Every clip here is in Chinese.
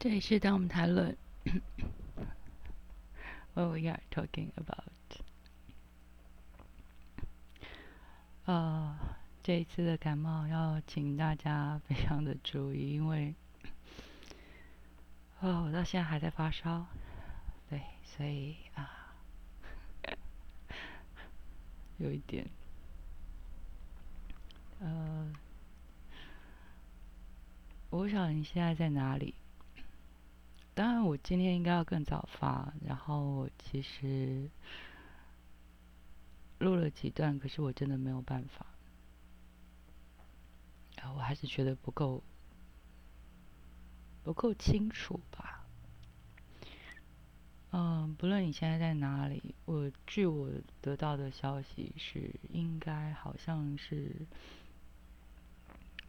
这里是当我们谈论 what we are talking about。呃，这一次的感冒要请大家 非常的注意，因为哦，我到现在还在发烧，对，所以啊，有一点，呃，我不晓得你现在在哪里。当然，我今天应该要更早发，然后我其实录了几段，可是我真的没有办法，啊，我还是觉得不够不够清楚吧。嗯，不论你现在在哪里，我据我得到的消息是，应该好像是。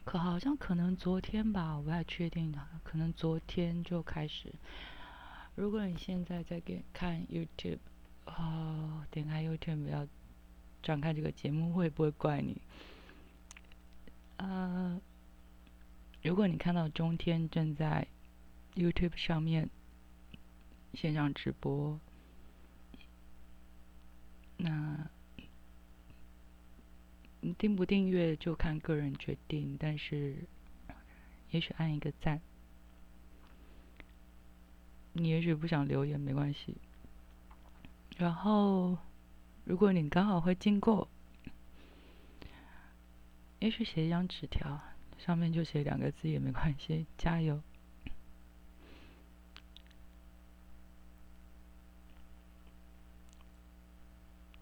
可好像可能昨天吧，我不太确定，可能昨天就开始。如果你现在在给看 YouTube，哦，点开 YouTube 要转看这个节目，会不会怪你？呃，如果你看到中天正在 YouTube 上面线上直播，那。订不订阅就看个人决定，但是也许按一个赞，你也许不想留言没关系。然后，如果你刚好会经过，也许写一张纸条，上面就写两个字也没关系，加油。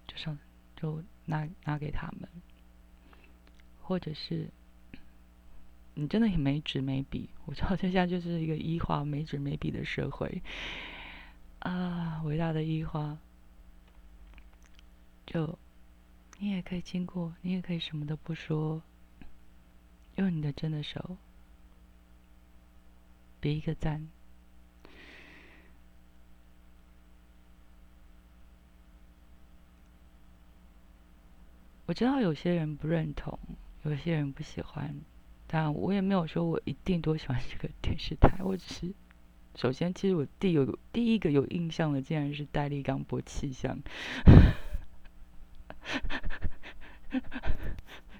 就上就拿拿给他们。或者是你真的很没纸没笔，我知道现在就是一个医化没纸没笔的社会啊！伟大的医化，就你也可以经过，你也可以什么都不说，用你的真的手比一个赞。我知道有些人不认同。有些人不喜欢，但我也没有说我一定多喜欢这个 电视台。我只是，首先，其实我第有第一个有印象的，竟然是戴立刚播气象。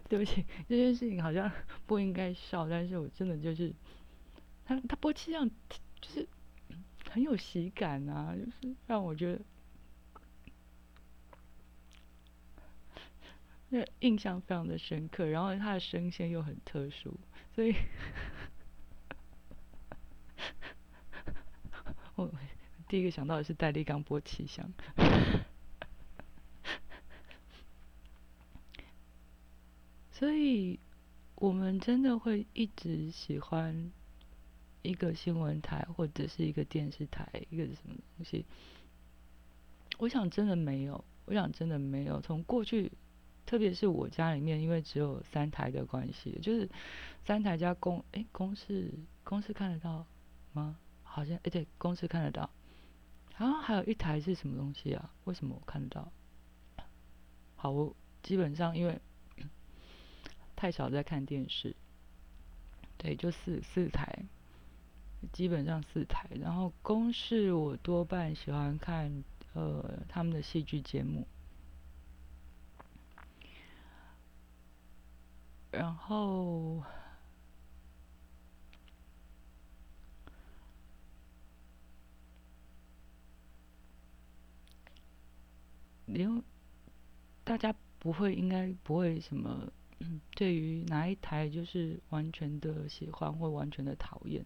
对不起，这件事情好像 不应该笑，但是我真的就是，他他播气象，就是很有喜感啊，就是让我觉得。那印象非常的深刻，然后他的声线又很特殊，所以，我第一个想到的是戴立刚播气象，所以我们真的会一直喜欢一个新闻台或者是一个电视台，一个什么东西？我想真的没有，我想真的没有，从过去。特别是我家里面，因为只有三台的关系，就是三台加公哎公视公视看得到吗？好像哎对公视看得到，然后还有一台是什么东西啊？为什么我看得到？好，我基本上因为太少在看电视，对，就四四台，基本上四台。然后公视我多半喜欢看呃他们的戏剧节目。然后，因为大家不会，应该不会什么，对于哪一台就是完全的喜欢或完全的讨厌。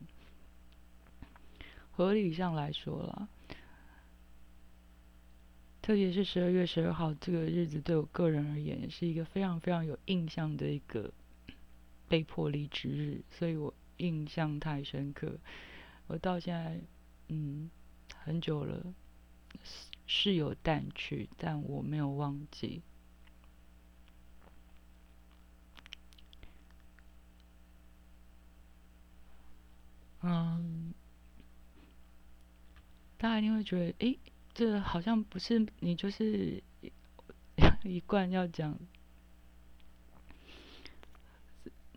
合理上来说啦。特别是十二月十二号这个日子，对我个人而言，是一个非常非常有印象的一个被迫离职日，所以我印象太深刻。我到现在，嗯，很久了，是有淡去，但我没有忘记。嗯，大家一定会觉得，诶。这好像不是你就是 一贯要讲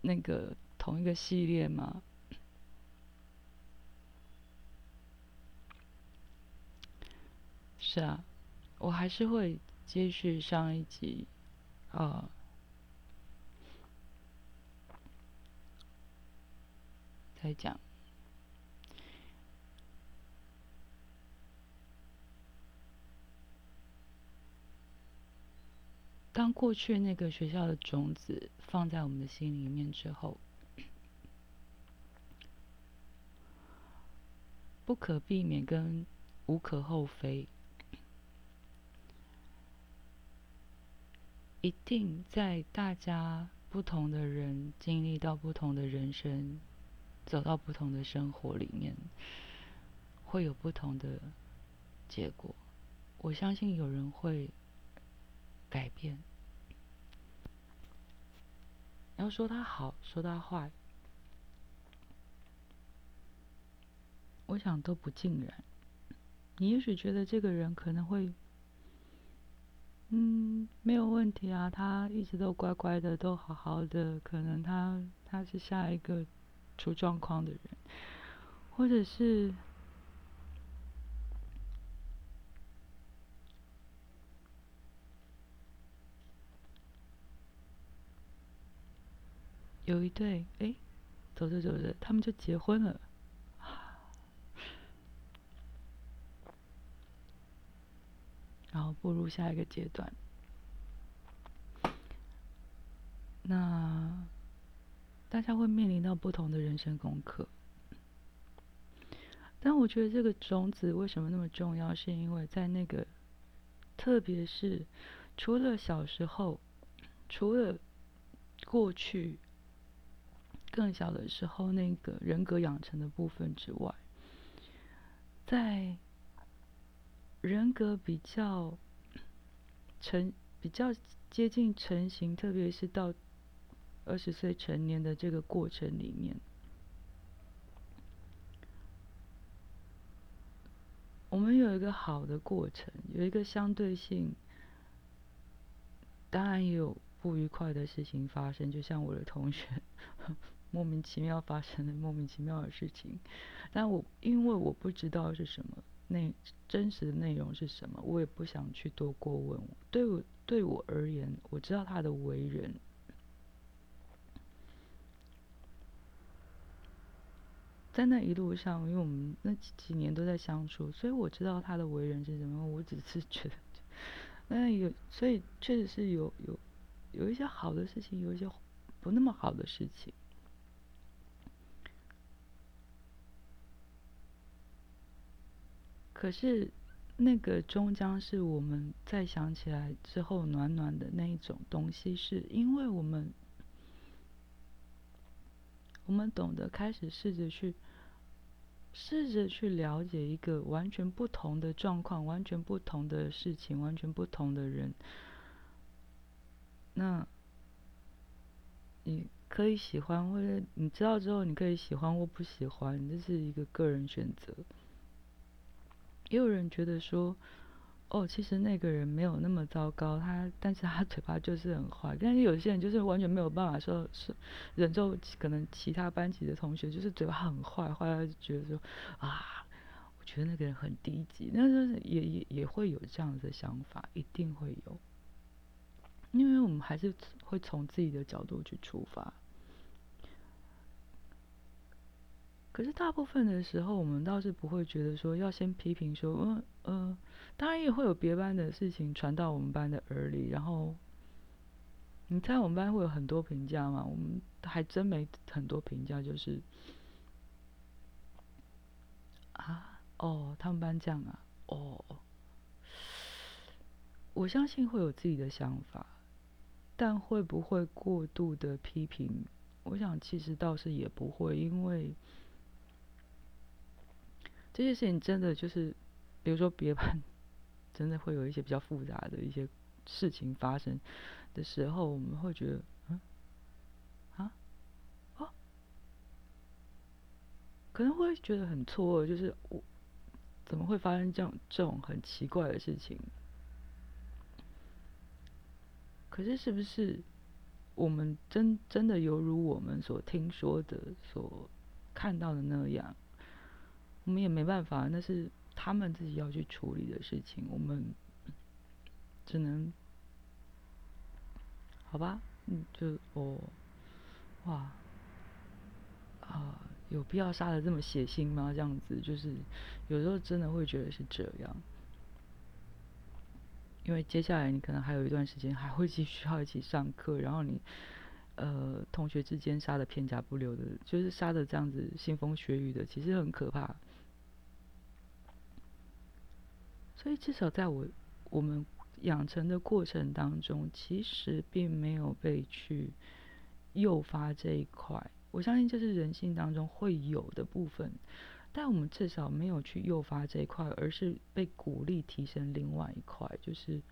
那个同一个系列吗？是啊，我还是会接续上一集啊再讲。当过去那个学校的种子放在我们的心里面之后，不可避免跟无可厚非，一定在大家不同的人经历到不同的人生，走到不同的生活里面，会有不同的结果。我相信有人会。改变，要说他好，说他坏，我想都不尽然。你也许觉得这个人可能会，嗯，没有问题啊，他一直都乖乖的，都好好的，可能他他是下一个出状况的人，或者是。有一对，哎，走着走着，他们就结婚了，然后步入下一个阶段。那大家会面临到不同的人生功课，但我觉得这个种子为什么那么重要？是因为在那个，特别是除了小时候，除了过去。更小的时候，那个人格养成的部分之外，在人格比较成、比较接近成型，特别是到二十岁成年的这个过程里面，我们有一个好的过程，有一个相对性，当然也有不愉快的事情发生，就像我的同学。莫名其妙发生的莫名其妙的事情，但我因为我不知道是什么内真实的内容是什么，我也不想去多过问。对我对我而言，我知道他的为人，在那一路上，因为我们那几几年都在相处，所以我知道他的为人是什么。我只是觉得，那有所以确实是有有有一些好的事情，有一些不那么好的事情。可是，那个终将是我们再想起来之后暖暖的那一种东西，是因为我们，我们懂得开始试着去，试着去了解一个完全不同的状况，完全不同的事情，完全不同的人。那，你可以喜欢，或者你知道之后，你可以喜欢或不喜欢，这是一个个人选择。也有人觉得说，哦，其实那个人没有那么糟糕，他，但是他嘴巴就是很坏。但是有些人就是完全没有办法说，是忍受可能其他班级的同学就是嘴巴很坏，坏到就觉得说，啊，我觉得那个人很低级，那是也也也会有这样子的想法，一定会有，因为我们还是会从自己的角度去出发。可是大部分的时候，我们倒是不会觉得说要先批评说，嗯嗯，当然也会有别班的事情传到我们班的耳里，然后，你猜我们班会有很多评价吗？我们还真没很多评价，就是，啊，哦，他们班这样啊，哦，我相信会有自己的想法，但会不会过度的批评？我想其实倒是也不会，因为。这些事情真的就是，比如说别班，真的会有一些比较复杂的一些事情发生的时候，我们会觉得，嗯，啊，哦，可能会觉得很错愕，就是我怎么会发生这样这种很奇怪的事情？可是是不是我们真真的犹如我们所听说的、所看到的那样？我们也没办法，那是他们自己要去处理的事情，我们只能好吧？嗯，就我哇啊，有必要杀的这么血腥吗？这样子，就是有时候真的会觉得是这样。因为接下来你可能还有一段时间还会继续要一起上课，然后你呃同学之间杀的片甲不留的，就是杀的这样子腥风血雨的，其实很可怕。所以至少在我我们养成的过程当中，其实并没有被去诱发这一块。我相信这是人性当中会有的部分。但我们至少没有去诱发这一块，而是被鼓励提升另外一块，就是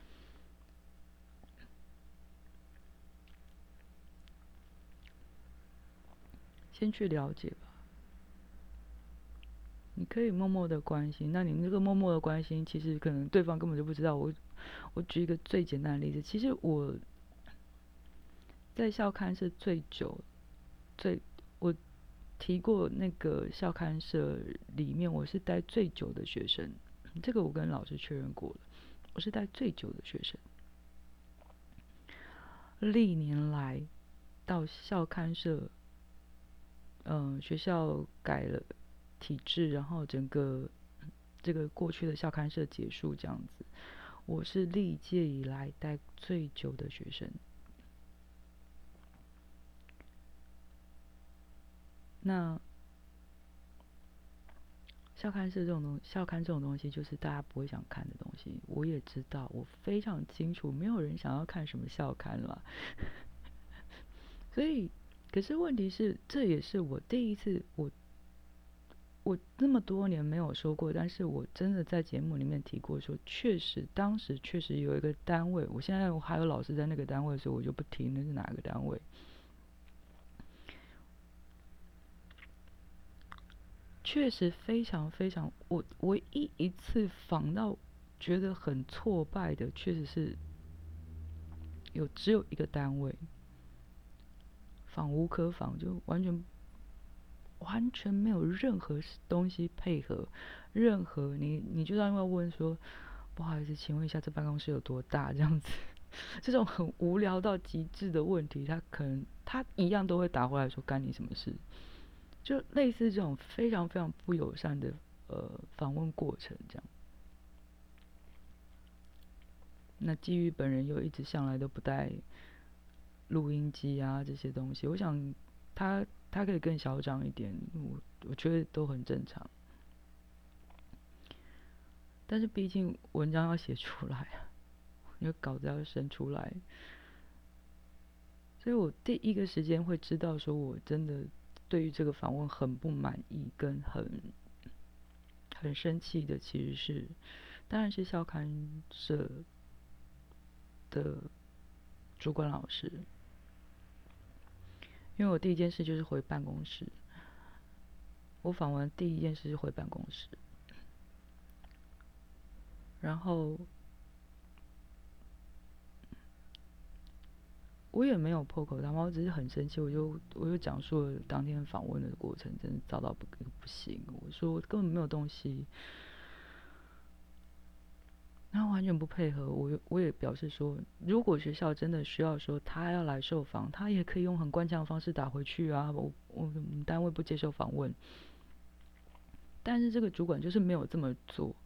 先去了解吧。你可以默默的关心，那你那个默默的关心，其实可能对方根本就不知道。我我举一个最简单的例子，其实我在校刊是最久、最我。提过那个校刊社里面，我是待最久的学生，这个我跟老师确认过了，我是待最久的学生。历年来到校刊社，嗯，学校改了体制，然后整个这个过去的校刊社结束这样子，我是历届以来待最久的学生。那校刊是这种东，校刊这种东西就是大家不会想看的东西。我也知道，我非常清楚，没有人想要看什么校刊了。所以，可是问题是，这也是我第一次，我我那么多年没有说过，但是我真的在节目里面提过，说确实当时确实有一个单位，我现在我还有老师在那个单位，所以我就不提那是哪个单位。确实非常非常，我唯一一次访到觉得很挫败的，确实是有只有一个单位访无可访，就完全完全没有任何东西配合，任何你你就算要问说，不好意思，请问一下这办公室有多大？这样子，这种很无聊到极致的问题，他可能他一样都会打回来说干你什么事？就类似这种非常非常不友善的呃访问过程，这样。那基于本人又一直向来都不带录音机啊这些东西，我想他他可以更嚣张一点，我我觉得都很正常。但是毕竟文章要写出来啊，因 为稿子要生出来，所以我第一个时间会知道说我真的。对于这个访问很不满意，跟很很生气的，其实是当然是校刊社的主管老师，因为我第一件事就是回办公室，我访问第一件事是回办公室，然后。我也没有破口大骂，我只是很生气，我就我就讲述了当天访问的过程，真的糟到不不行。我说根本没有东西，他完全不配合。我我也表示说，如果学校真的需要说他要来受访，他也可以用很官腔的方式打回去啊。我我们单位不接受访问，但是这个主管就是没有这么做，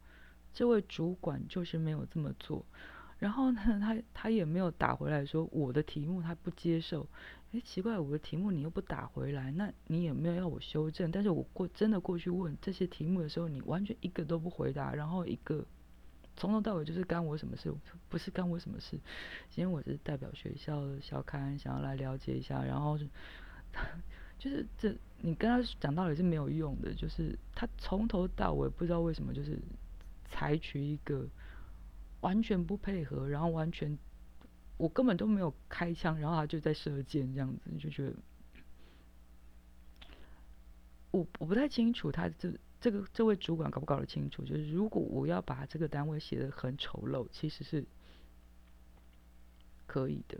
这位主管就是没有这么做。然后呢，他他也没有打回来说我的题目他不接受，哎，奇怪，我的题目你又不打回来，那你也没有要我修正，但是我过真的过去问这些题目的时候，你完全一个都不回答，然后一个从头到尾就是干我什么事？不是干我什么事，因为我是代表学校的校刊，想要来了解一下，然后就 是这你跟他讲道理是没有用的，就是他从头到尾不知道为什么就是采取一个。完全不配合，然后完全，我根本都没有开枪，然后他就在射箭这样子，就觉得，我我不太清楚他这这个这位主管搞不搞得清楚，就是如果我要把这个单位写的很丑陋，其实是可以的，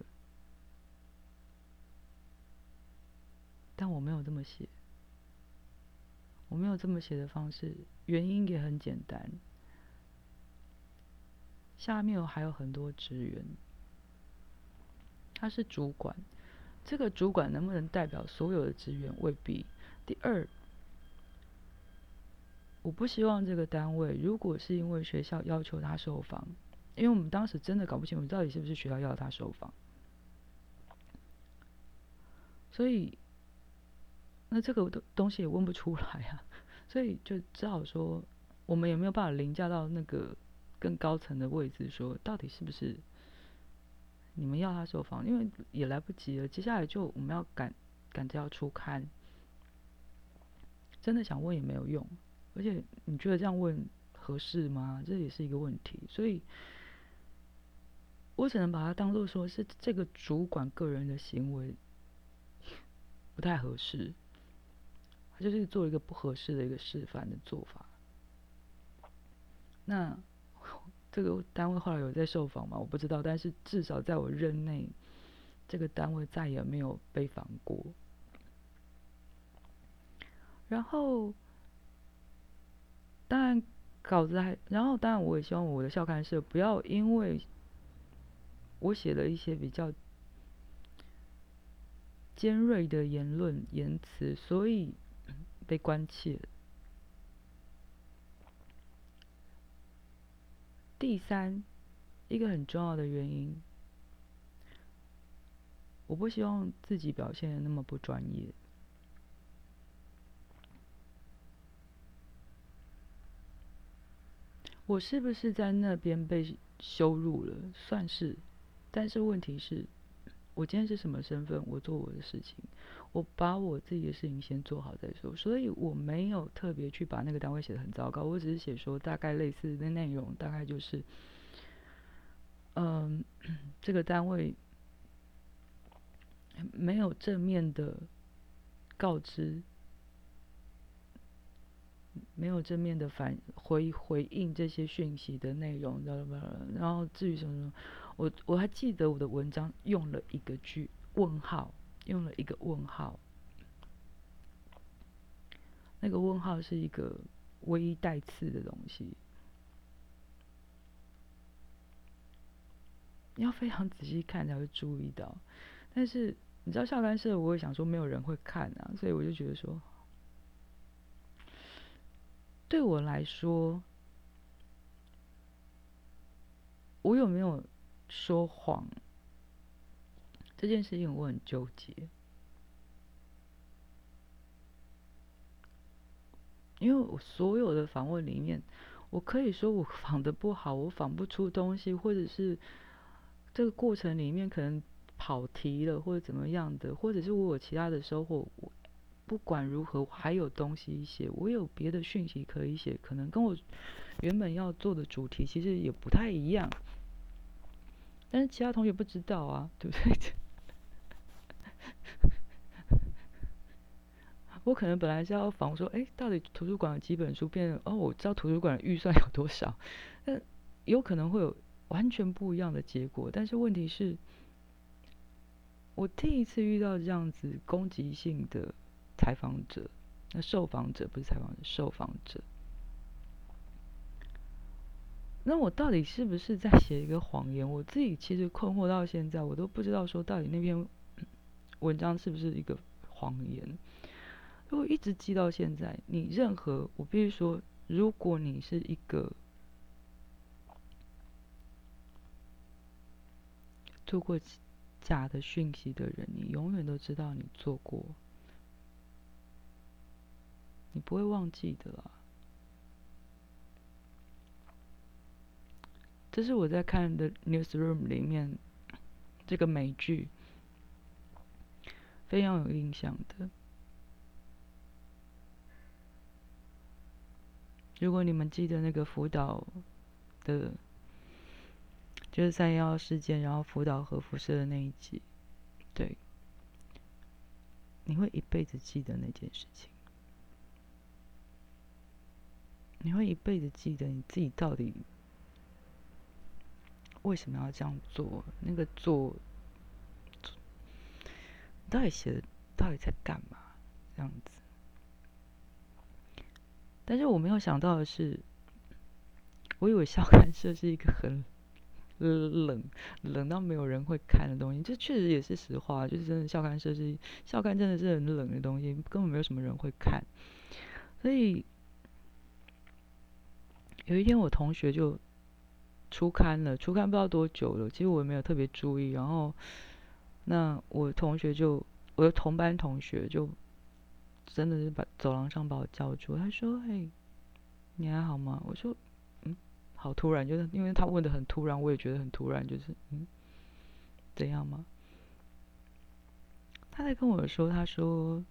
但我没有这么写，我没有这么写的方式，原因也很简单。下面还有很多职员，他是主管，这个主管能不能代表所有的职员未必。第二，我不希望这个单位，如果是因为学校要求他收房，因为我们当时真的搞不清楚到底是不是学校要他收房，所以那这个东东西也问不出来啊，所以就只好说，我们有没有办法凌驾到那个。更高层的位置，说到底是不是你们要他收房？因为也来不及了，接下来就我们要赶赶着要出刊，真的想问也没有用，而且你觉得这样问合适吗？这也是一个问题，所以我只能把它当做说是这个主管个人的行为不太合适，他就是做一个不合适的一个示范的做法，那。这个单位后来有在受访吗？我不知道，但是至少在我任内，这个单位再也没有被访过。然后，当然稿子还，然后当然我也希望我的校刊社不要因为我写了一些比较尖锐的言论言辞，所以 被关切。第三，一个很重要的原因，我不希望自己表现的那么不专业。我是不是在那边被羞辱了？算是，但是问题是，我今天是什么身份？我做我的事情。我把我自己的事情先做好再说，所以我没有特别去把那个单位写的很糟糕，我只是写说大概类似的内容，大概就是，嗯，这个单位没有正面的告知，没有正面的反回回应这些讯息的内容，知道吧？然后至于什么什么，我我还记得我的文章用了一个句问号。用了一个问号，那个问号是一个微带刺的东西，要非常仔细看才会注意到。但是你知道校刊社，我会想说没有人会看啊，所以我就觉得说，对我来说，我有没有说谎？这件事情我很纠结，因为我所有的访问里面，我可以说我访的不好，我访不出东西，或者是这个过程里面可能跑题了，或者怎么样的，或者是我有其他的收获。不管如何，我还有东西写，我有别的讯息可以写，可能跟我原本要做的主题其实也不太一样，但是其他同学不知道啊，对不对？我可能本来是要访说，哎，到底图书馆的几本书变哦，我知道图书馆的预算有多少，但有可能会有完全不一样的结果。但是问题是，我第一次遇到这样子攻击性的采访者，那受访者不是采访者，受访者。那我到底是不是在写一个谎言？我自己其实困惑到现在，我都不知道说到底那篇。文章是不是一个谎言？如果一直记到现在，你任何我必须说，如果你是一个做过假的讯息的人，你永远都知道你做过，你不会忘记的啦。这是我在看的《Newsroom》里面这个美剧。非常有印象的。如果你们记得那个福岛的，就是三幺事件，然后福岛核辐射的那一集，对，你会一辈子记得那件事情，你会一辈子记得你自己到底为什么要这样做，那个做。到底写的到底在干嘛？这样子，但是我没有想到的是，我以为校刊社是一个很冷冷到没有人会看的东西，这确实也是实话，就是真的校刊社是校刊真的是很冷的东西，根本没有什么人会看。所以有一天我同学就出刊了，出刊不知道多久了，其实我也没有特别注意。然后那我同学就我的同班同学就真的是把走廊上把我叫住，他说：“嘿，你还好吗？”我说。嗯好突然，就是因为他问的很突然，我也觉得很突然，就是嗯，怎样吗？他在跟我说，他说，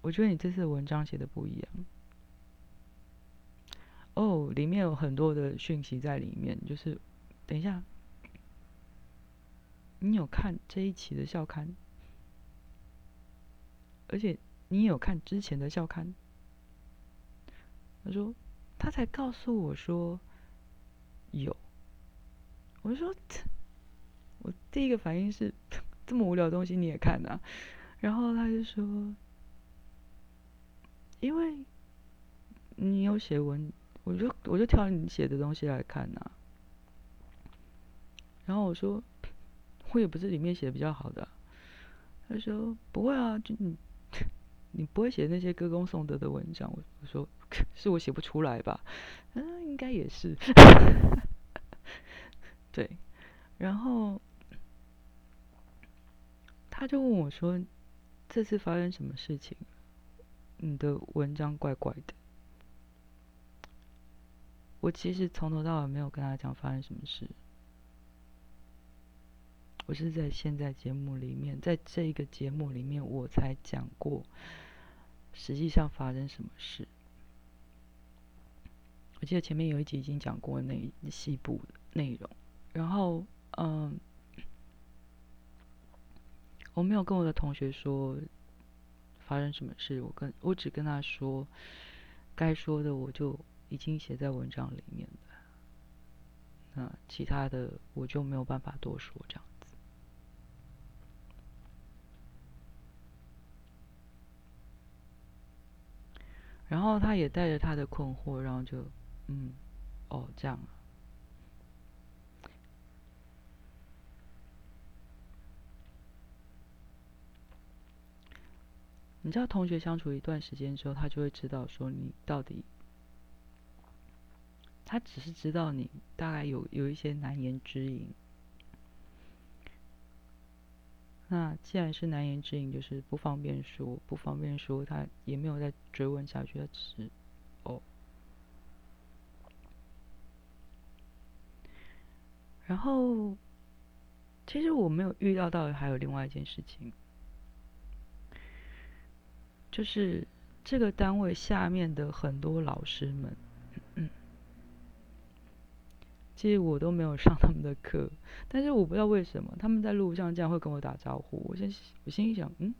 我觉得你这次的文章写的不一样。哦，里面有很多的讯息在里面，就是等一下，你有看这一期的校刊，而且你有看之前的校刊。他说。他才告诉我说有，我说，我第一个反应是 这么无聊的东西你也看啊？然后他就说，因为你有写文，我就我就挑你写的东西来看呐。然后我说，我也不是里面写的比较好的。他说不会啊，就你你不会写那些歌功颂德的文章。我我说。是我写不出来吧？嗯，应该也是。对，然后他就问我说：“这次发生什么事情？你的文章怪怪的。”我其实从头到尾没有跟他讲发生什么事，我是在现在节目里面，在这一个节目里面我才讲过，实际上发生什么事。我记得前面有一集已经讲过那细部的内容，然后嗯，我没有跟我的同学说发生什么事，我跟我只跟他说该说的我就已经写在文章里面的，那其他的我就没有办法多说这样子。然后他也带着他的困惑，然后就。嗯，哦，这样。你知道，同学相处一段时间之后，他就会知道说你到底，他只是知道你大概有有一些难言之隐。那既然是难言之隐，就是不方便说，不方便说，他也没有再追问下去，他只是哦。然后，其实我没有预料到还有另外一件事情，就是这个单位下面的很多老师们，其实我都没有上 他们的课，但是我不知道为什么他们在路上这样会跟我打招呼。我先我心里想，嗯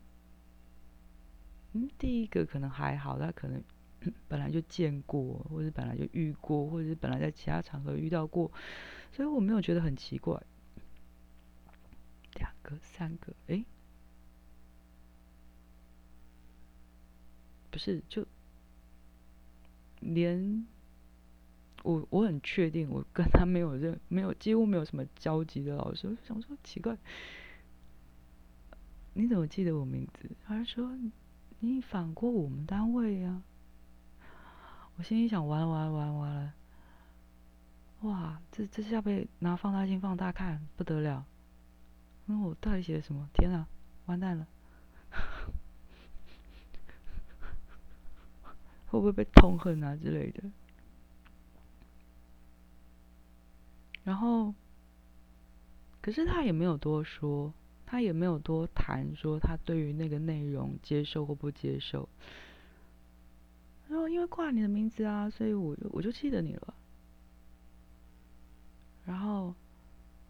嗯，第一个可能还好，他可能 本来就见过，或者本来就遇过，或者是本来在其他场合遇到过。所以我没有觉得很奇怪，两个、三个，哎，不是，就连我我很确定，我跟他没有任没有几乎没有什么交集的老师，我想说奇怪，你怎么记得我名字？他说你访过我们单位呀，我心里想完了完了完了完了。哇，这这是要被拿放大镜放大看，不得了！那我到底写的什么？天啊，完蛋了！会不会被痛恨啊之类的？然后，可是他也没有多说，他也没有多谈说他对于那个内容接受或不接受。他说：“因为挂你的名字啊，所以我我就记得你了。”然后，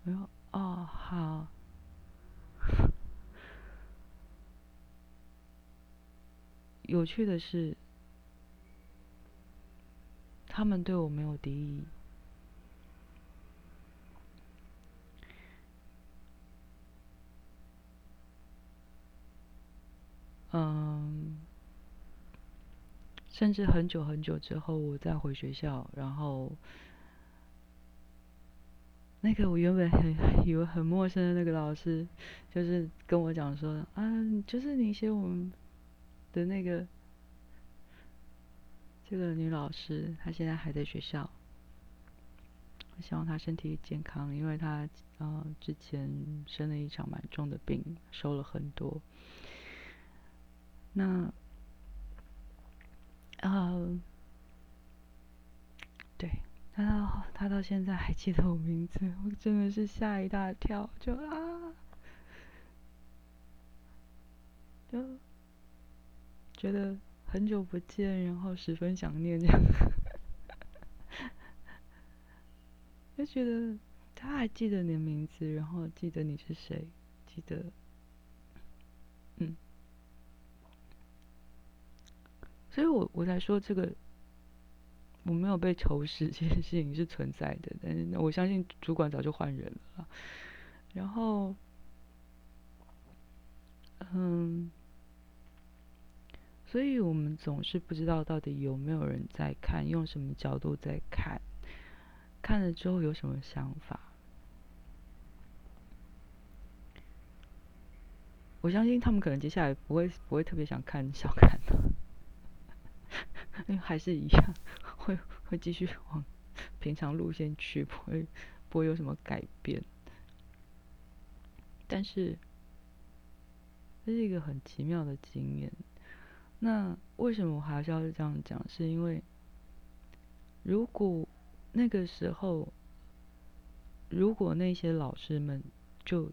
我说：“哦，好。”有趣的是，他们对我没有敌意。嗯，甚至很久很久之后，我再回学校，然后那个我原本很 以为很陌生的那个老师，就是跟我讲说啊，就是你写我们的那个这个女老师，她现在还在学校。我希望她身体健康，因为她呃之前生了一场蛮重的病，瘦了很多。那。呃，对，他到他到现在还记得我名字，我真的是吓一大跳，就啊，就觉得很久不见，然后十分想念这样，就觉得他还记得你的名字，然后记得你是谁，记得，嗯。所以我我才说这个我没有被仇视这件事情是存在的，但是我相信主管早就换人了。然后，嗯，所以我们总是不知道到底有没有人在看，用什么角度在看，看了之后有什么想法。我相信他们可能接下来不会不会特别想看小看。还是一样，会会继续往平常路线去，不会不会有什么改变。但是这是一个很奇妙的经验。那为什么我还是要这样讲？是因为如果那个时候，如果那些老师们就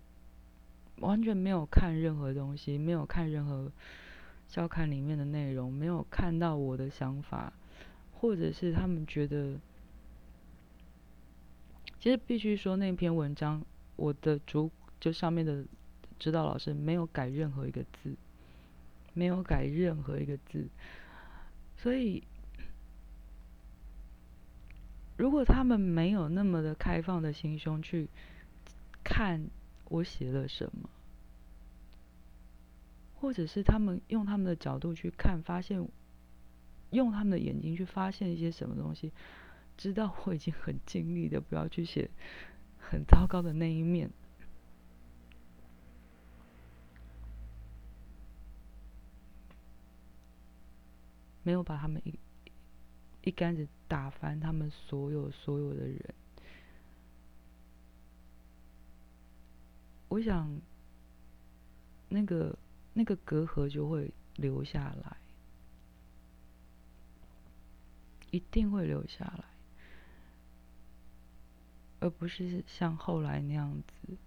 完全没有看任何东西，没有看任何。校刊里面的内容没有看到我的想法，或者是他们觉得，其实必须说那篇文章，我的主就上面的指导老师没有改任何一个字，没有改任何一个字，所以如果他们没有那么的开放的心胸去看我写了什么。或者是他们用他们的角度去看，发现用他们的眼睛去发现一些什么东西，知道我已经很尽力的不要去写很糟糕的那一面，没有把他们一一竿子打翻，他们所有所有的人，我想那个。那个隔阂就会留下来，一定会留下来，而不是像后来那样子。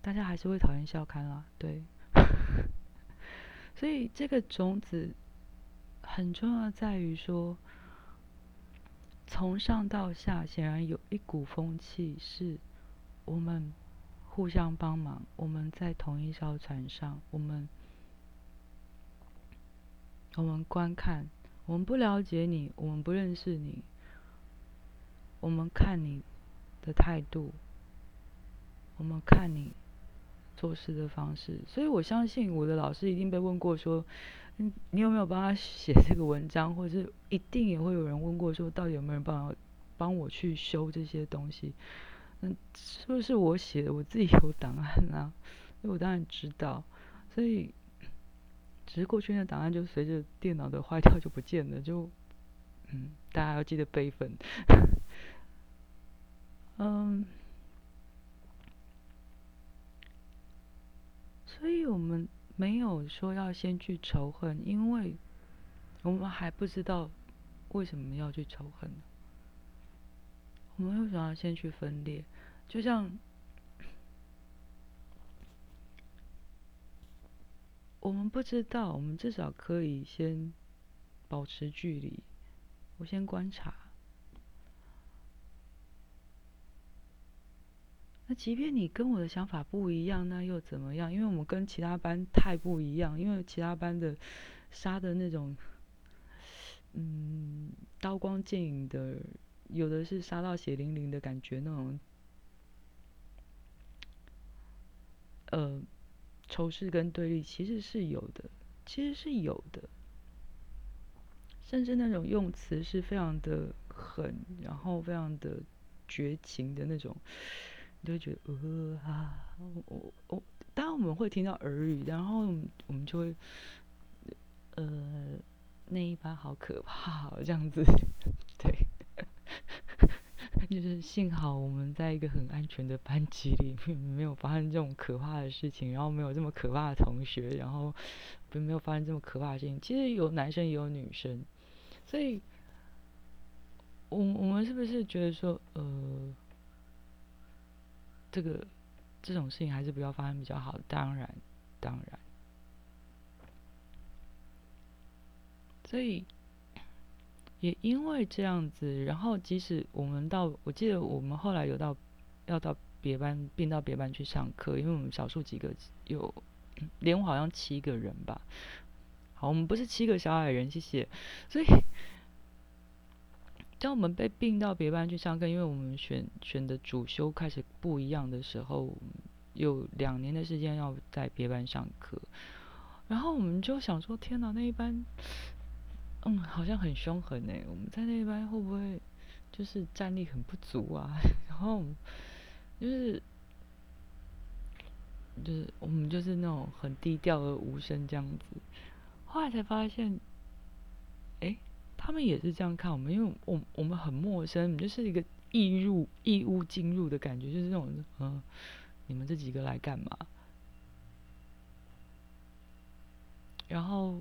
大家还是会讨厌笑刊啦，对。所以这个种子很重要，在于说，从上到下，显然有一股风气是。我们互相帮忙，我们在同一艘船上，我们我们观看，我们不了解你，我们不认识你，我们看你的态度，我们看你做事的方式，所以我相信我的老师一定被问过说，你有没有帮他写这个文章，或者是一定也会有人问过说，到底有没有人帮帮我去修这些东西。嗯，是不是我写的？我自己有档案啊，所以我当然知道。所以，只是过去那档案就随着电脑的坏掉就不见了，就嗯，大家要记得备份。嗯，所以我们没有说要先去仇恨，因为我们还不知道为什么要去仇恨呢。我们为什么要先去分裂？就像我们不知道，我们至少可以先保持距离。我先观察。那即便你跟我的想法不一样，那又怎么样？因为我们跟其他班太不一样，因为其他班的杀的那种，嗯，刀光剑影的。有的是杀到血淋淋的感觉，那种，呃，仇视跟对立其实是有的，其实是有的，甚至那种用词是非常的狠，然后非常的绝情的那种，你就会觉得呃啊，我我当然我们会听到耳语，然后我们就会呃那一班好可怕这样子，就是幸好我们在一个很安全的班级里面，没有发生这种可怕的事情，然后没有这么可怕的同学，然后并没有发生这么可怕的事情。其实有男生也有女生，所以，我我们是不是觉得说，呃，这个这种事情还是不要发生比较好？当然，当然，所以。也因为这样子，然后即使我们到，我记得我们后来有到，要到别班并到别班去上课，因为我们少数几个有，连我好像七个人吧。好，我们不是七个小矮人，谢谢。所以，当我们被并到别班去上课，因为我们选选的主修开始不一样的时候，有两年的时间要在别班上课，然后我们就想说，天哪，那一班。嗯，好像很凶狠呢。我们在那边会不会就是战力很不足啊？然后就是就是我们就是那种很低调而无声这样子。后来才发现，哎，他们也是这样看我们，因为我我们很陌生，就是一个异入异物进入的感觉，就是那种嗯，你们这几个来干嘛？然后。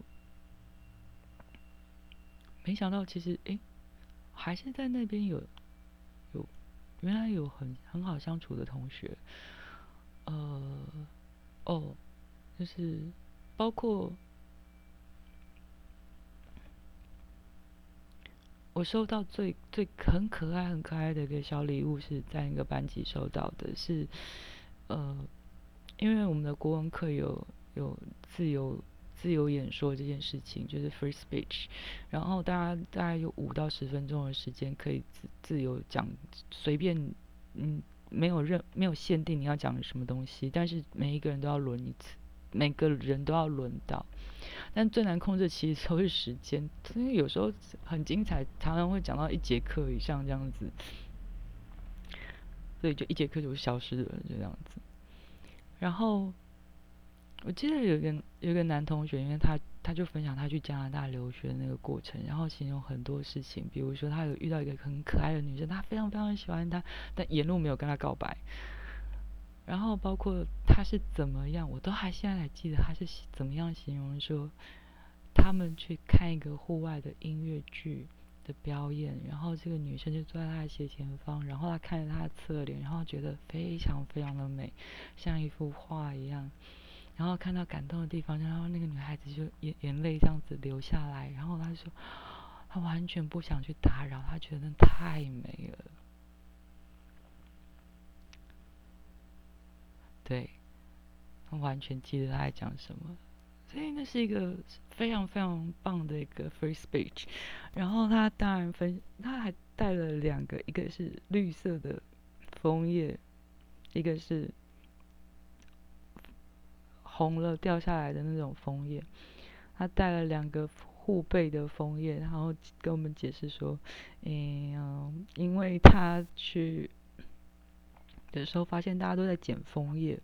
没想到，其实哎，还是在那边有有原来有很很好相处的同学，呃，哦，就是包括我收到最最很可爱很可爱的一个小礼物，是在那个班级收到的，是呃，因为我们的国文课有有自由。自由演说这件事情就是 free speech，然后大家大概有五到十分钟的时间可以自自由讲，随便，嗯，没有任没有限定你要讲什么东西，但是每一个人都要轮一次，每个人都要轮到，但最难控制其实都是时间，因为有时候很精彩，常常会讲到一节课以上这样子，所以就一节课就消失了，就这样子，然后。我记得有个有个男同学，因为他他就分享他去加拿大留学的那个过程，然后形容很多事情，比如说他有遇到一个很可爱的女生，他非常非常喜欢她，但沿路没有跟她告白。然后包括他是怎么样，我都还现在还记得他是怎么样形容说，他们去看一个户外的音乐剧的表演，然后这个女生就坐在他的斜前方，然后他看着他的侧脸，然后觉得非常非常的美，像一幅画一样。然后看到感动的地方，然后那个女孩子就眼眼泪这样子流下来，然后她说，她完全不想去打扰，她觉得太美了。对，她完全记得她在讲什么，所以那是一个非常非常棒的一个 free speech。然后她当然分，她还带了两个，一个是绿色的枫叶，一个是。红了掉下来的那种枫叶，他带了两个护背的枫叶，然后跟我们解释说，嗯，因为他去的时候发现大家都在捡枫叶，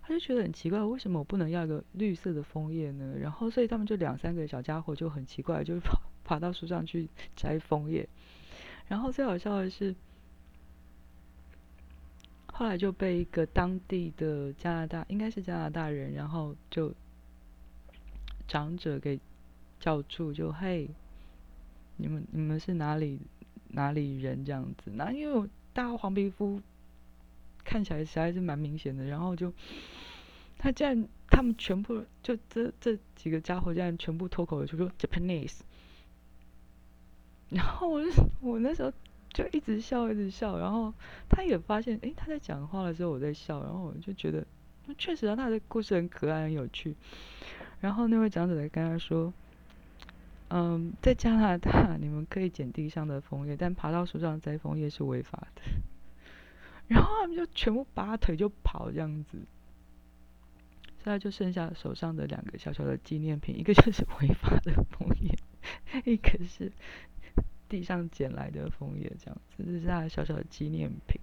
他就觉得很奇怪，为什么我不能要一个绿色的枫叶呢？然后所以他们就两三个小家伙就很奇怪，就跑爬到树上去摘枫叶，然后最好笑的是。后来就被一个当地的加拿大，应该是加拿大人，然后就长者给叫住，就嘿，你们你们是哪里哪里人这样子？那因为大黄皮肤看起来实在是蛮明显的，然后就他竟然他们全部就这这几个家伙竟然全部脱口而出说 Japanese，然后我就我那时候。就一直笑，一直笑，然后他也发现，哎，他在讲话的时候我在笑，然后我就觉得，确实啊，他的故事很可爱，很有趣。然后那位长者在跟他说，嗯，在加拿大你们可以捡地上的枫叶，但爬到树上摘枫叶是违法的。然后他们就全部拔腿就跑这样子。现在就剩下手上的两个小小的纪念品，一个就是违法的枫叶，一个是地上捡来的枫叶，这样子，这是他的小小的纪念品。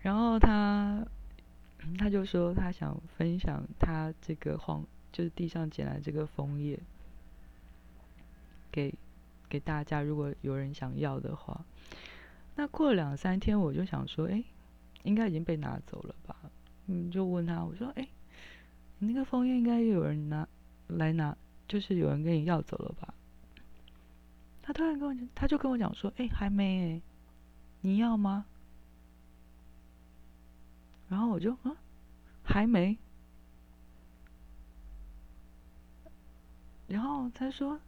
然后他他就说他想分享他这个黄，就是地上捡来这个枫叶，给给大家，如果有人想要的话。那过了两三天，我就想说，哎，应该已经被拿走了吧？嗯，就问他，我说，哎，你那个枫叶应该有人拿来拿，就是有人跟你要走了吧？他突然跟我讲，他就跟我讲说，哎，还没哎，你要吗？然后我就，嗯，还没。然后他说。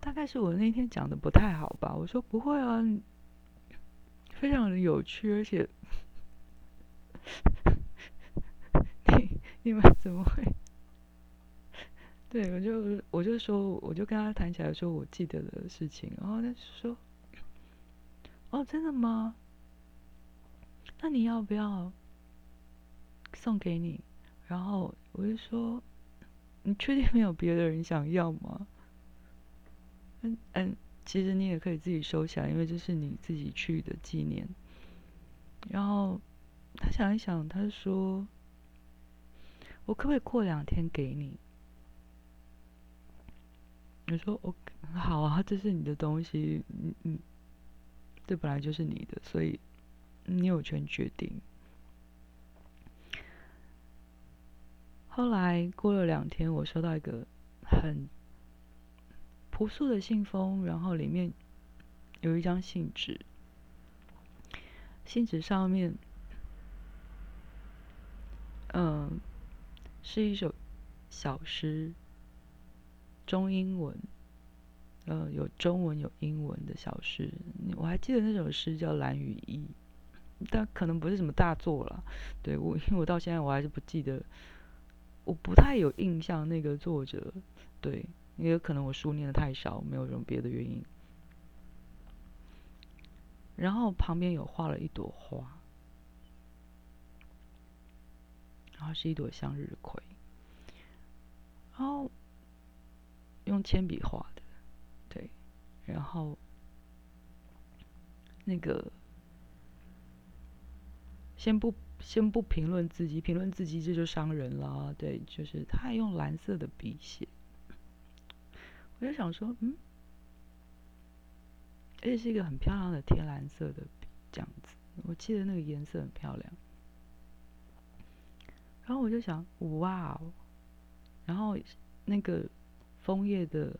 大概是我那天讲的不太好吧？我说不会啊，非常的有趣，而且 你你们怎么会？对我就我就说，我就跟他谈起来说我记得的事情，然后他说：“哦，真的吗？那你要不要送给你？”然后我就说：“你确定没有别的人想要吗？”嗯嗯，其实你也可以自己收起来，因为这是你自己去的纪念。然后他想一想，他说：“我可不可以过两天给你？”你说：“OK，好啊，这是你的东西，嗯嗯，这本来就是你的，所以你有权决定。”后来过了两天，我收到一个很。朴素的信封，然后里面有一张信纸，信纸上面，嗯，是一首小诗，中英文，呃，有中文有英文的小诗。我还记得那首诗叫《蓝雨衣》，但可能不是什么大作了。对我，因为我到现在我还是不记得，我不太有印象那个作者，对。也有可能我书念的太少，没有什么别的原因。然后旁边有画了一朵花，然后是一朵向日葵，然后用铅笔画的，对，然后那个先不先不评论自己，评论自己这就伤人了，对，就是他还用蓝色的笔写。我就想说，嗯，而且是一个很漂亮的天蓝色的笔，这样子，我记得那个颜色很漂亮。然后我就想，哇哦！然后那个枫叶的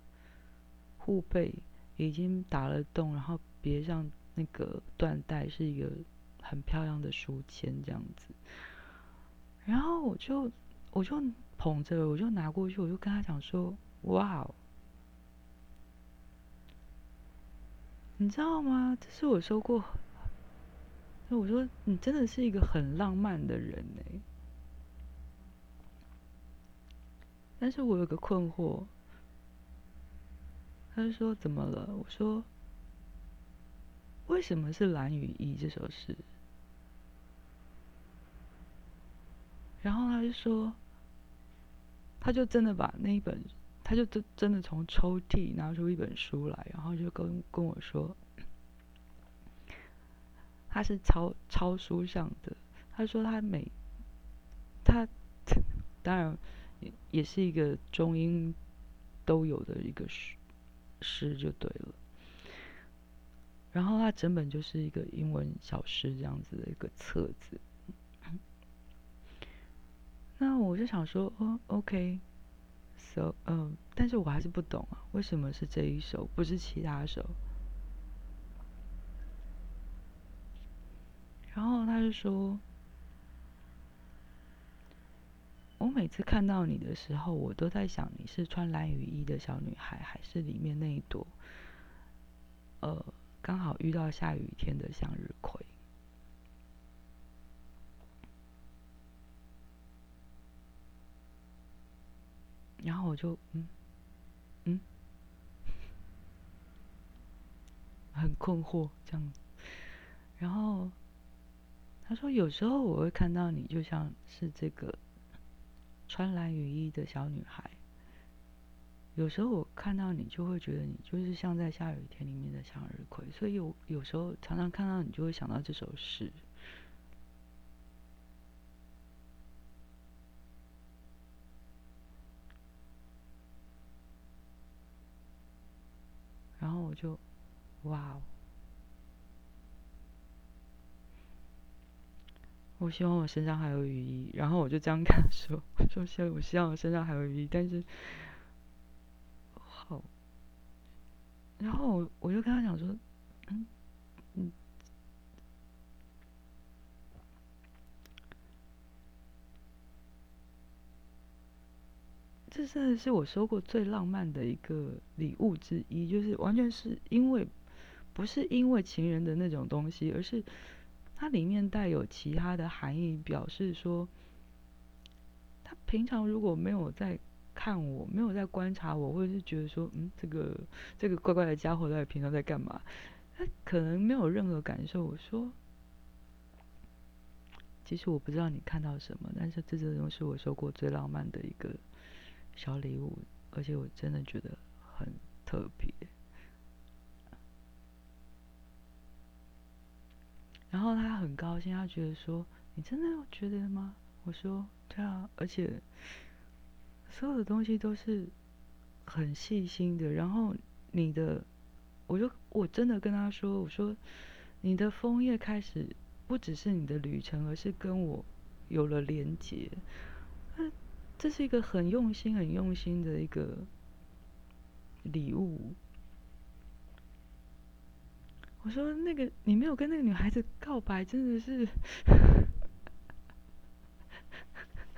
护背已经打了洞，然后别上那个缎带，是一个很漂亮的书签，这样子。然后我就我就捧着，我就拿过去，我就跟他讲说，哇！你知道吗？这是我说过，那我说你真的是一个很浪漫的人哎。但是我有个困惑，他就说怎么了？我说为什么是蓝雨衣这首诗？然后他就说，他就真的把那一本。他就真真的从抽屉拿出一本书来，然后就跟跟我说，他是抄抄书上的。他说他每他当然也也是一个中英都有的一个书诗就对了。然后他整本就是一个英文小诗这样子的一个册子。那我就想说，哦，OK，so，。嗯，但是我还是不懂啊，为什么是这一首，不是其他首？然后他就说，我每次看到你的时候，我都在想，你是穿蓝雨衣的小女孩，还是里面那一朵，呃，刚好遇到下雨天的向日葵。然后我就嗯嗯，很困惑这样，然后他说有时候我会看到你，就像是这个穿蓝雨衣的小女孩。有时候我看到你，就会觉得你就是像在下雨天里面的向日葵。所以有有时候常常看到你，就会想到这首诗。然后我就，哇哦！我希望我身上还有雨衣。然后我就这样跟他说：“我说，我希望我身上还有雨衣。”但是，好。然后我我就跟他讲说：“嗯嗯，这真的是我收过最浪漫的一个礼物之一，就是完全是因为不是因为情人的那种东西，而是。”它里面带有其他的含义，表示说，他平常如果没有在看我，没有在观察我，或者是觉得说，嗯，这个这个怪怪的家伙在平常在干嘛？他可能没有任何感受。我说，其实我不知道你看到什么，但是这真的是我收过最浪漫的一个小礼物，而且我真的觉得很特别。然后他很高兴，他觉得说：“你真的觉得吗？”我说：“对啊，而且所有的东西都是很细心的。然后你的，我就我真的跟他说：‘我说你的枫叶开始不只是你的旅程，而是跟我有了连接。’这是一个很用心、很用心的一个礼物。”我说：“那个，你没有跟那个女孩子告白，真的是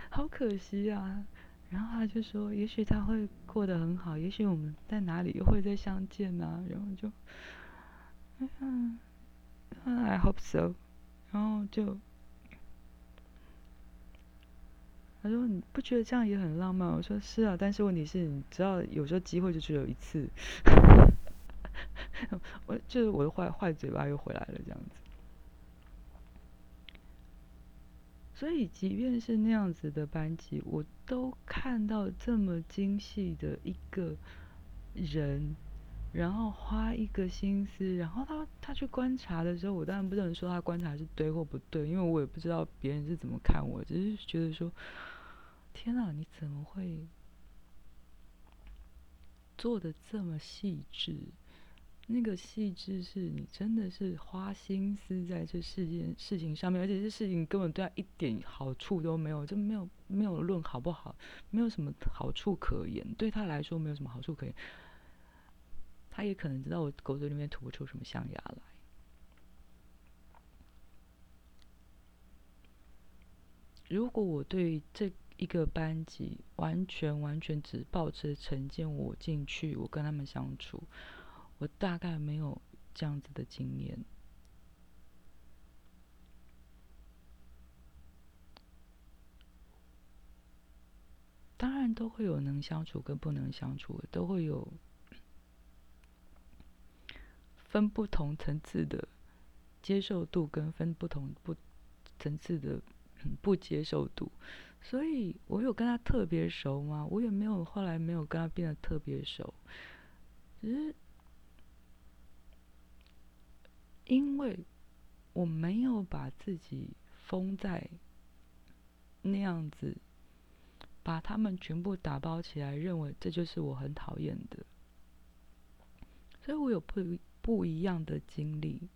好可惜啊。”然后他就说：“也许他会过得很好，也许我们在哪里又会再相见呢？”然后就，嗯，I hope so。然后就，他说：“你不觉得这样也很浪漫？”我说：“是啊，但是问题是，你知道，有时候机会就只有一次。” 我就是我的坏坏嘴巴又回来了，这样子。所以，即便是那样子的班级，我都看到这么精细的一个人，然后花一个心思，然后他他去观察的时候，我当然不能说他观察是对或不对，因为我也不知道别人是怎么看我，只是觉得说，天哪，你怎么会做的这么细致？那个细致是你真的是花心思在这事件事情上面，而且这事情根本对他一点好处都没有，就没有没有论好不好，没有什么好处可言，对他来说没有什么好处可言。他也可能知道我狗嘴里面吐不出什么象牙来。如果我对这一个班级完全完全只抱持成见，我进去，我跟他们相处。我大概没有这样子的经验，当然都会有能相处跟不能相处，都会有分不同层次的接受度跟分不同不层次的不接受度，所以我有跟他特别熟吗？我也没有，后来没有跟他变得特别熟，只是。因为我没有把自己封在那样子，把他们全部打包起来，认为这就是我很讨厌的，所以我有不不一样的经历。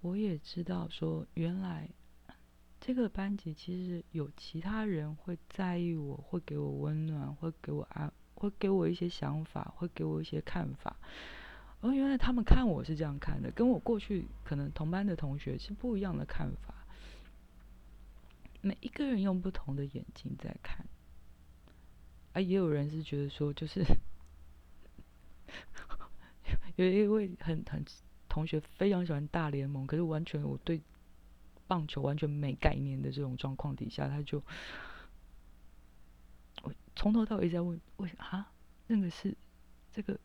我也知道说，原来。这个班级其实有其他人会在意我，会给我温暖，会给我安，会给我一些想法，会给我一些看法。而原来他们看我是这样看的，跟我过去可能同班的同学是不一样的看法。每一个人用不同的眼睛在看，啊，也有人是觉得说，就是 有一位很很同学非常喜欢大联盟，可是完全我对。棒球完全没概念的这种状况底下，他就我从头到尾在问：为啊，那个是这个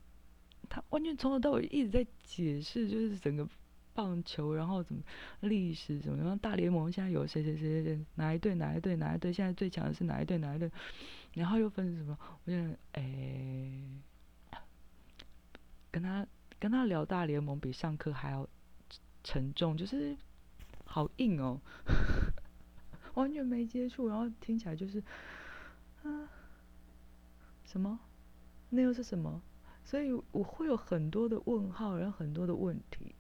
他完全从头到尾一直在解释，就是整个棒球，然后怎么历史怎么，然后大联盟现在有谁谁谁谁哪一队哪一队哪一队，现在最强的是哪一队哪一队，然后又分什么？我觉得哎，跟他跟他聊大联盟比上课还要沉重，就是好硬哦，完全没接触，然后听起来就是啊什么？那又是什么？所以我会有很多的问号，然后很多的问题。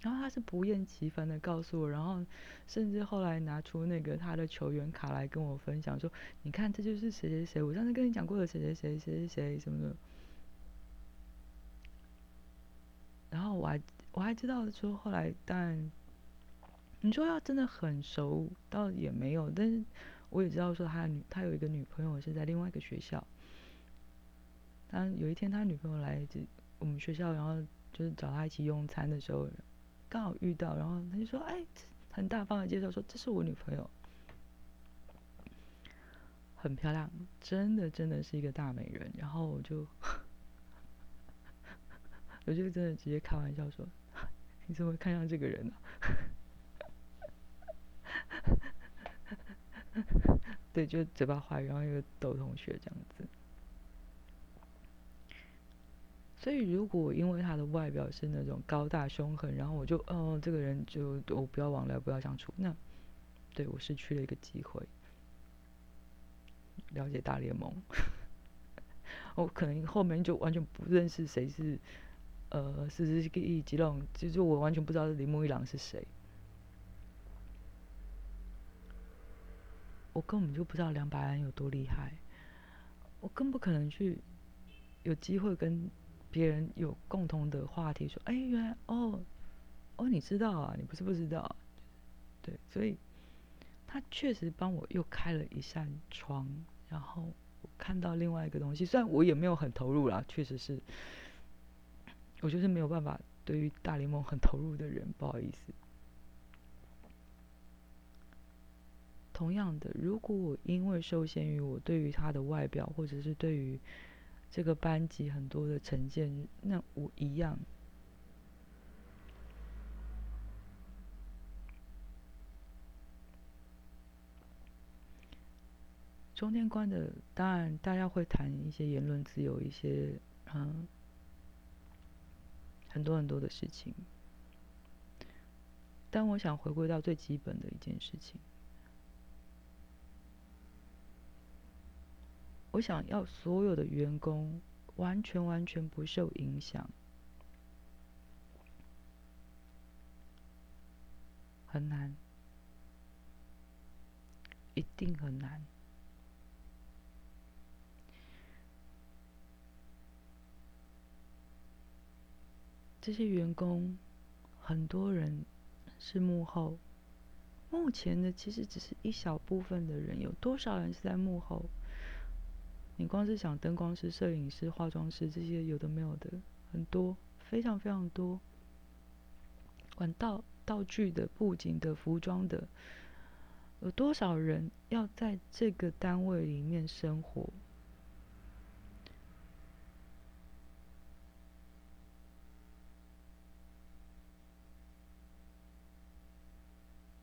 然后他是不厌其烦的告诉我，然后甚至后来拿出那个他的球员卡来跟我分享，说：“你看，这就是谁谁谁，我上次跟你讲过的谁谁谁谁谁谁什么的。”然后我还我还知道说，后来当然你说要真的很熟，倒也没有，但是我也知道说他女他有一个女朋友是在另外一个学校。当有一天他女朋友来这我们学校，然后就是找他一起用餐的时候，刚好遇到，然后他就说：“哎，很大方的介绍说这是我女朋友，很漂亮，真的真的是一个大美人。”然后我就 我就真的直接开玩笑说：“ 你怎么会看上这个人呢？”对，就嘴巴坏，然后又逗同学这样子。所以，如果因为他的外表是那种高大凶狠，然后我就，哦，这个人就我不要往来，不要相处，那对我失去了一个机会，了解大联盟，我可能后面就完全不认识谁是，呃，是是一吉隆，就是我完全不知道铃木一郎是谁，我根本就不知道梁白安有多厉害，我更不可能去有机会跟。别人有共同的话题，说：“哎，原来哦，哦，你知道啊，你不是不知道，对，所以他确实帮我又开了一扇窗，然后看到另外一个东西。虽然我也没有很投入啦，确实是，我就是没有办法对于大联盟很投入的人，不好意思。同样的，如果我因为受限于我对于他的外表，或者是对于……这个班级很多的成见，那我一样。中天关的，当然大家会谈一些言论自由，一些嗯，很多很多的事情。但我想回归到最基本的一件事情。我想要所有的员工完全完全不受影响，很难，一定很难。这些员工，很多人是幕后，目前的其实只是一小部分的人，有多少人是在幕后？你光是想灯光师、摄影师、化妆师这些有的没有的很多，非常非常多。管道、道具的、布景的、服装的，有多少人要在这个单位里面生活？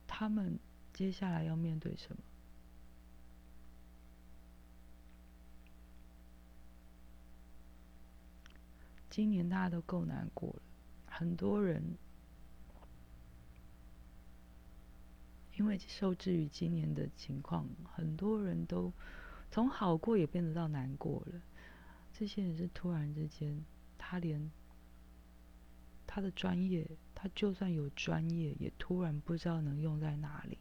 他们接下来要面对什么？今年大家都够难过了，很多人因为受制于今年的情况，很多人都从好过也变得到难过了。这些人是突然之间，他连他的专业，他就算有专业，也突然不知道能用在哪里。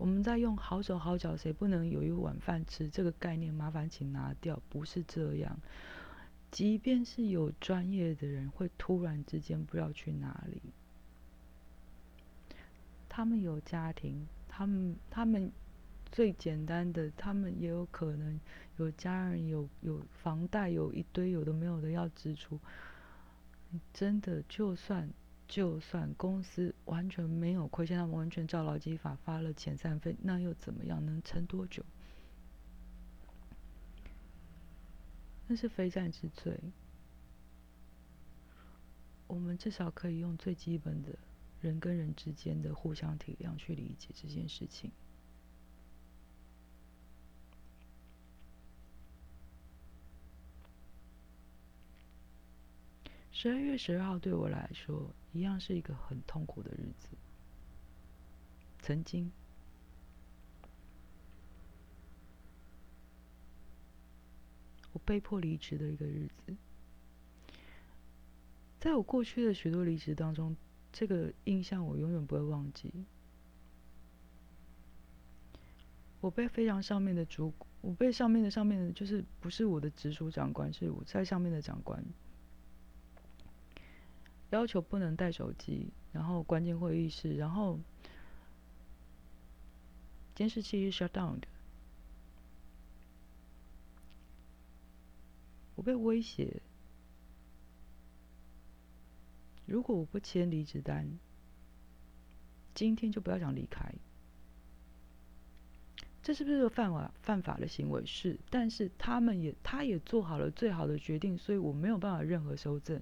我们在用好手好脚，谁不能有一碗饭吃？这个概念麻烦请拿掉，不是这样。即便是有专业的人，会突然之间不知道去哪里。他们有家庭，他们他们最简单的，他们也有可能有家人，有有房贷，有一堆有的没有的要支出。真的，就算就算公司完全没有亏欠，他们完全照劳基法发了遣散费，那又怎么样？能撑多久？那是非战之罪。我们至少可以用最基本的人跟人之间的互相体谅去理解这件事情。十二月十二号对我来说，一样是一个很痛苦的日子。曾经，我被迫离职的一个日子，在我过去的许多离职当中，这个印象我永远不会忘记。我被非常上面的主，我被上面的上面的，就是不是我的直属长官，是我在上面的长官。要求不能带手机，然后关进会议室，然后监视器是 shut down 的。我被威胁，如果我不签离职单，今天就不要想离开。这是不是犯法犯法的行为？是，但是他们也，他也做好了最好的决定，所以我没有办法任何修正。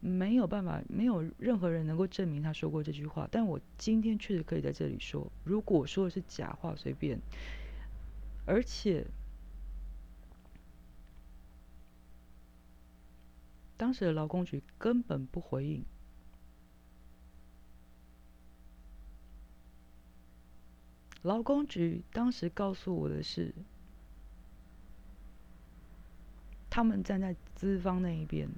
没有办法，没有任何人能够证明他说过这句话。但我今天确实可以在这里说，如果说的是假话，随便。而且，当时的劳工局根本不回应。劳工局当时告诉我的是，他们站在资方那一边。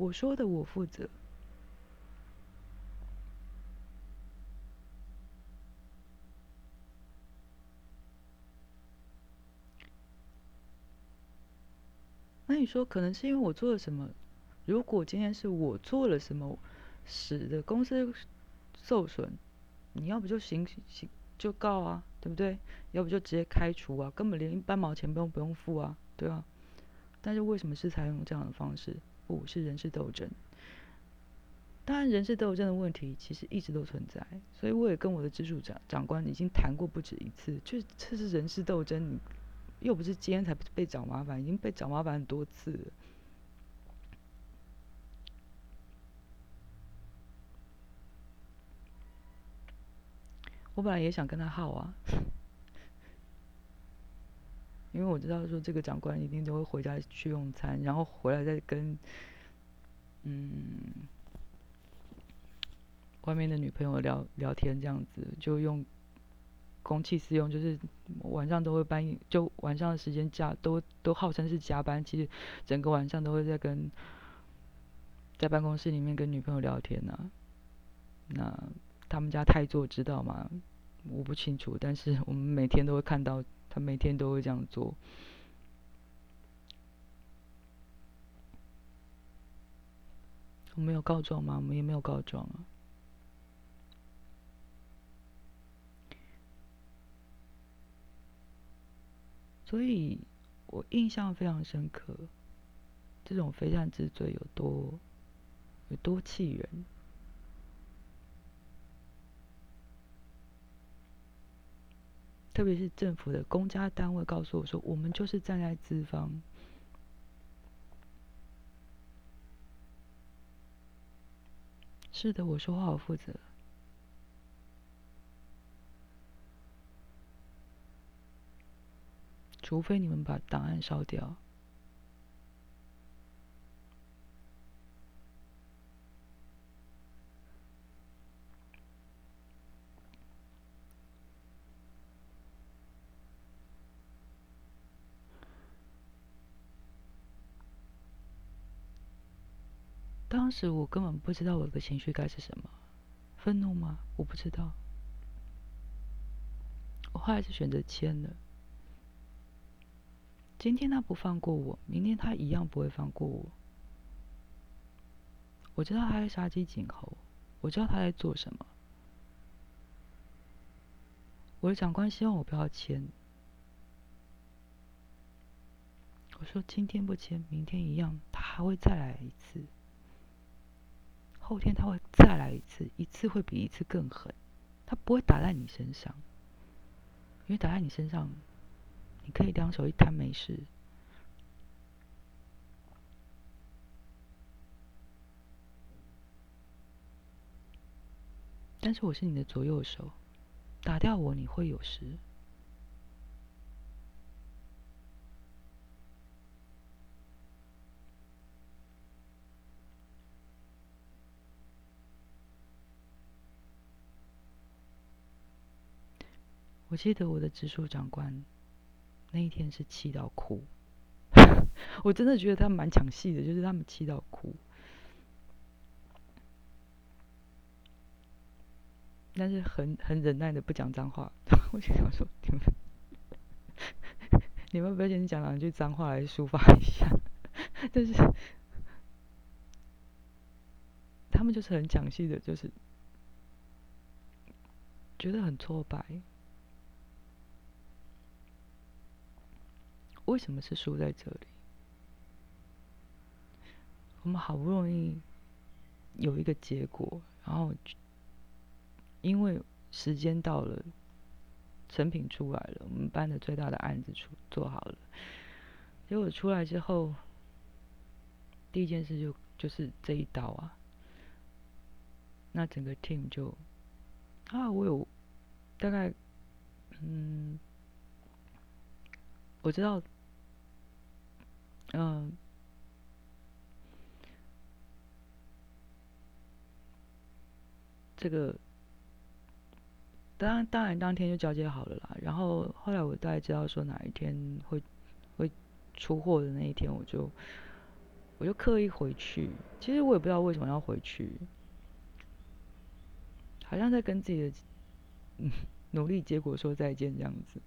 我说的，我负责。那你说，可能是因为我做了什么？如果今天是我做了什么，使得公司受损，你要不就行行就告啊，对不对？要不就直接开除啊，根本连一半毛钱不用不用付啊，对啊？但是为什么是采用这样的方式？不是人事斗争，当然人事斗争的问题其实一直都存在，所以我也跟我的直属长长官已经谈过不止一次，就这是人事斗争，你又不是今天才被找麻烦，已经被找麻烦很多次了。我本来也想跟他耗啊，因为我知道说这个长官一定都会回家去用餐，然后回来再跟。嗯，外面的女朋友聊聊天这样子，就用公器私用，就是晚上都会搬，就晚上的时间加都都号称是加班，其实整个晚上都会在跟在办公室里面跟女朋友聊天呢。那他们家太座知道吗？我不清楚，但是我们每天都会看到他每天都会这样做。我没有告状吗？我们也没有告状啊。所以我印象非常深刻，这种非战之罪有多有多气人。特别是政府的公家单位告诉我说，我们就是站在资方。是的，我说话好负责。除非你们把档案烧掉。当时我根本不知道我的情绪该是什么，愤怒吗？我不知道。我后来是选择签了。今天他不放过我，明天他一样不会放过我。我知道他在杀鸡儆猴，我知道他在做什么。我的长官希望我不要签。我说今天不签，明天一样，他还会再来一次，后天他会再来一次，一次会比一次更狠，他不会打在你身上，因为打在你身上，你可以两手一摊没事。但是我是你的左右手，打掉我你会有事。我记得我的直属长官那一天是气到哭，我真的觉得他蛮抢戏的，就是他们气到哭。但是很很忍耐的不讲脏话，我就想说你们，你们不要先讲两句脏话来抒发一下。但是他们就是很抢戏的，就是觉得很挫败。为什么是输在这里？我们好不容易有一个结果，然后。因为时间到了，成品出来了，我们班的最大的案子出做好了。结果出来之后，第一件事就就是这一刀啊。那整个 team 就啊，我有大概嗯，我知道，嗯，这个。当当然当天就交接好了啦，然后后来我大概知道说哪一天会会出货的那一天，我就我就刻意回去。其实我也不知道为什么要回去，好像在跟自己的 努力结果说再见这样子。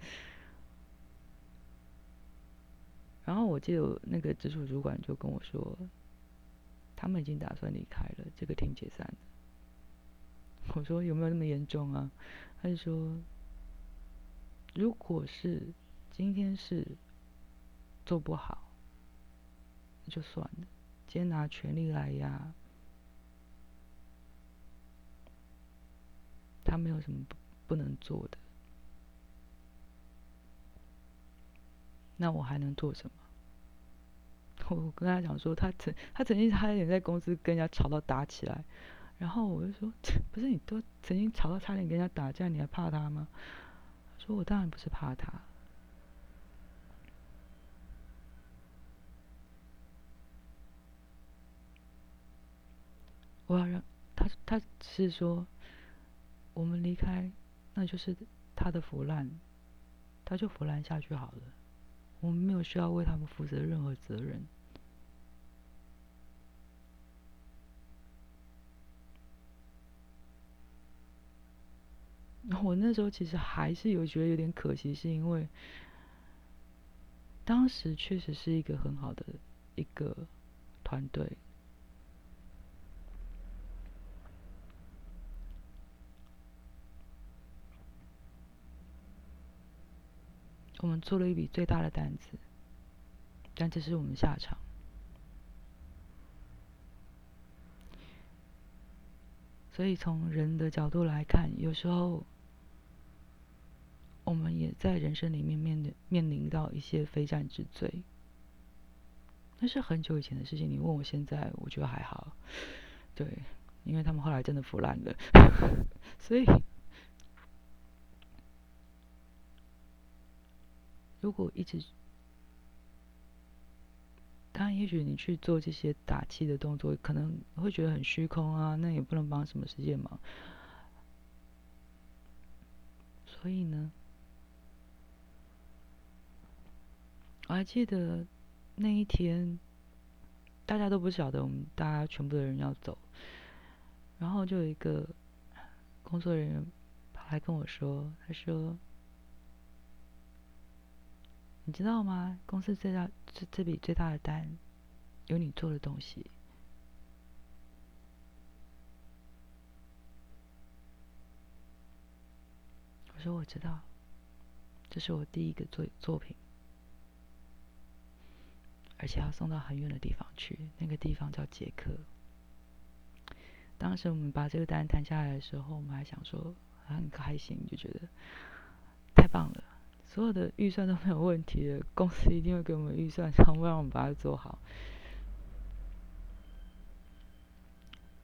然后我记得那个直属主管就跟我说，他们已经打算离开了，这个厅解散了。我说有没有那么严重啊？他就说，如果是今天是做不好，那就算了。今天拿权力来压，他没有什么不不能做的。那我还能做什么？我跟他讲说，他曾他曾经差一点在公司跟人家吵到打起来。然后我就说：“ 不是你都曾经吵到差点跟人家打架，你还怕他吗？”说：“我当然不是怕他，我要让他，他是说我们离开，那就是他的腐烂，他就腐烂下去好了，我们没有需要为他们负责任何责任。”我那时候其实还是有觉得有点可惜，是因为当时确实是一个很好的一个团队，我们做了一笔最大的单子，但这是我们下场。所以从人的角度来看，有时候。我们也在人生里面面临面临到一些非战之罪，那是很久以前的事情。你问我现在，我觉得还好，对，因为他们后来真的腐烂了，所以如果一直，当然，也许你去做这些打气的动作，可能会觉得很虚空啊，那也不能帮什么世界忙，所以呢。我还记得那一天，大家都不晓得我们大家全部的人要走，然后就有一个工作人员跑来跟我说：“他说，你知道吗？公司最大这这笔最大的单，有你做的东西。”我说：“我知道，这是我第一个作作品。”而且要送到很远的地方去，那个地方叫捷克。当时我们把这个单谈下来的时候，我们还想说很开心，就觉得太棒了，所有的预算都没有问题的，公司一定会给我们预算，然后让我们把它做好。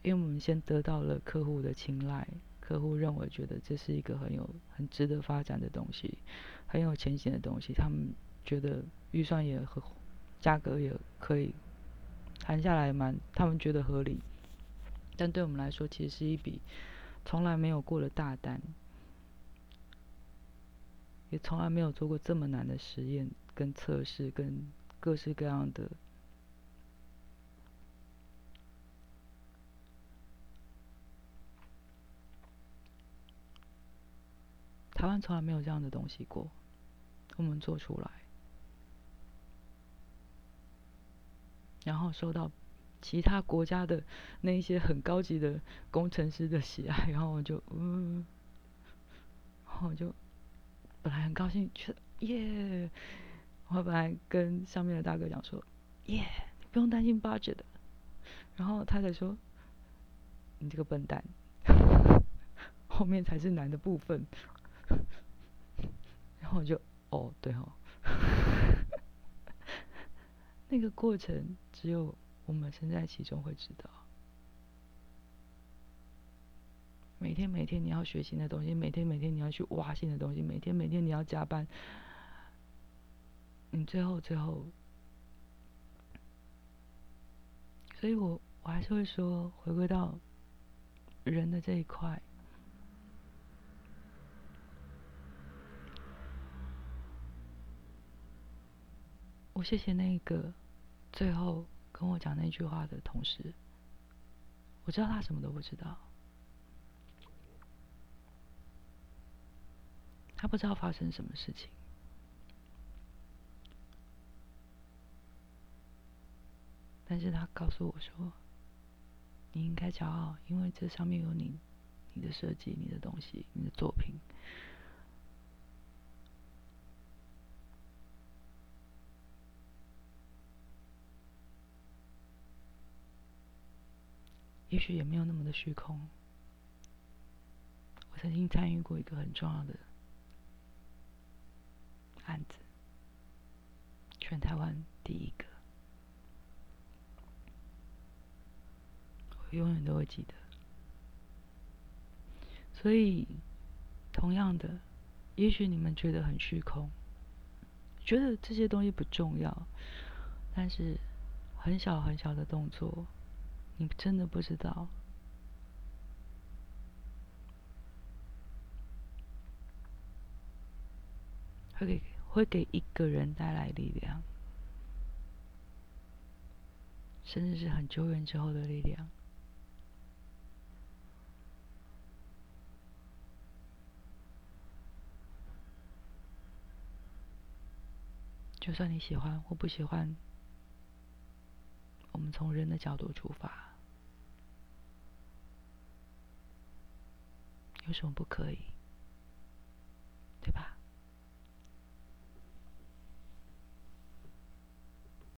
因为我们先得到了客户的青睐，客户认为觉得这是一个很有很值得发展的东西，很有前景的东西，他们觉得预算也和价格也可以谈下来蛮，他们觉得合理。但对我们来说，其实是一笔从来没有过的大单，也从来没有做过这么难的实验、跟测试、跟各式各样的。台湾从来没有这样的东西过，我们做出来，然后受到其他国家的那一些很高级的工程师的喜爱，然后我就嗯，然后我就本来很高兴，去耶！我本来跟上面的大哥讲说，耶，不用担心 budget 的，然后他才说，你这个笨蛋，后面才是难的部分。然后我就，哦，对哦，那个过程只有我们身在其中会知道。每天每天你要学新的东西，每天每天你要去挖新的东西，每天每天你要加班，你最后最后，所以我我还是会说，回归到人的这一块。我谢谢那个最后跟我讲那句话的同事。我知道他什么都不知道，他不知道发生什么事情，但是他告诉我说：“你应该骄傲，因为这上面有你、你的设计、你的东西、你的作品。”也许也没有那么的虚空。我曾经参与过一个很重要的案子，全台湾第一个，我永远都会记得。所以，同样的，也许你们觉得很虚空，觉得这些东西不重要，但是很小很小的动作。你真的不知道，会给会给一个人带来力量，甚至是很久远之后的力量。就算你喜欢或不喜欢，我们从人的角度出发。有什么不可以？对吧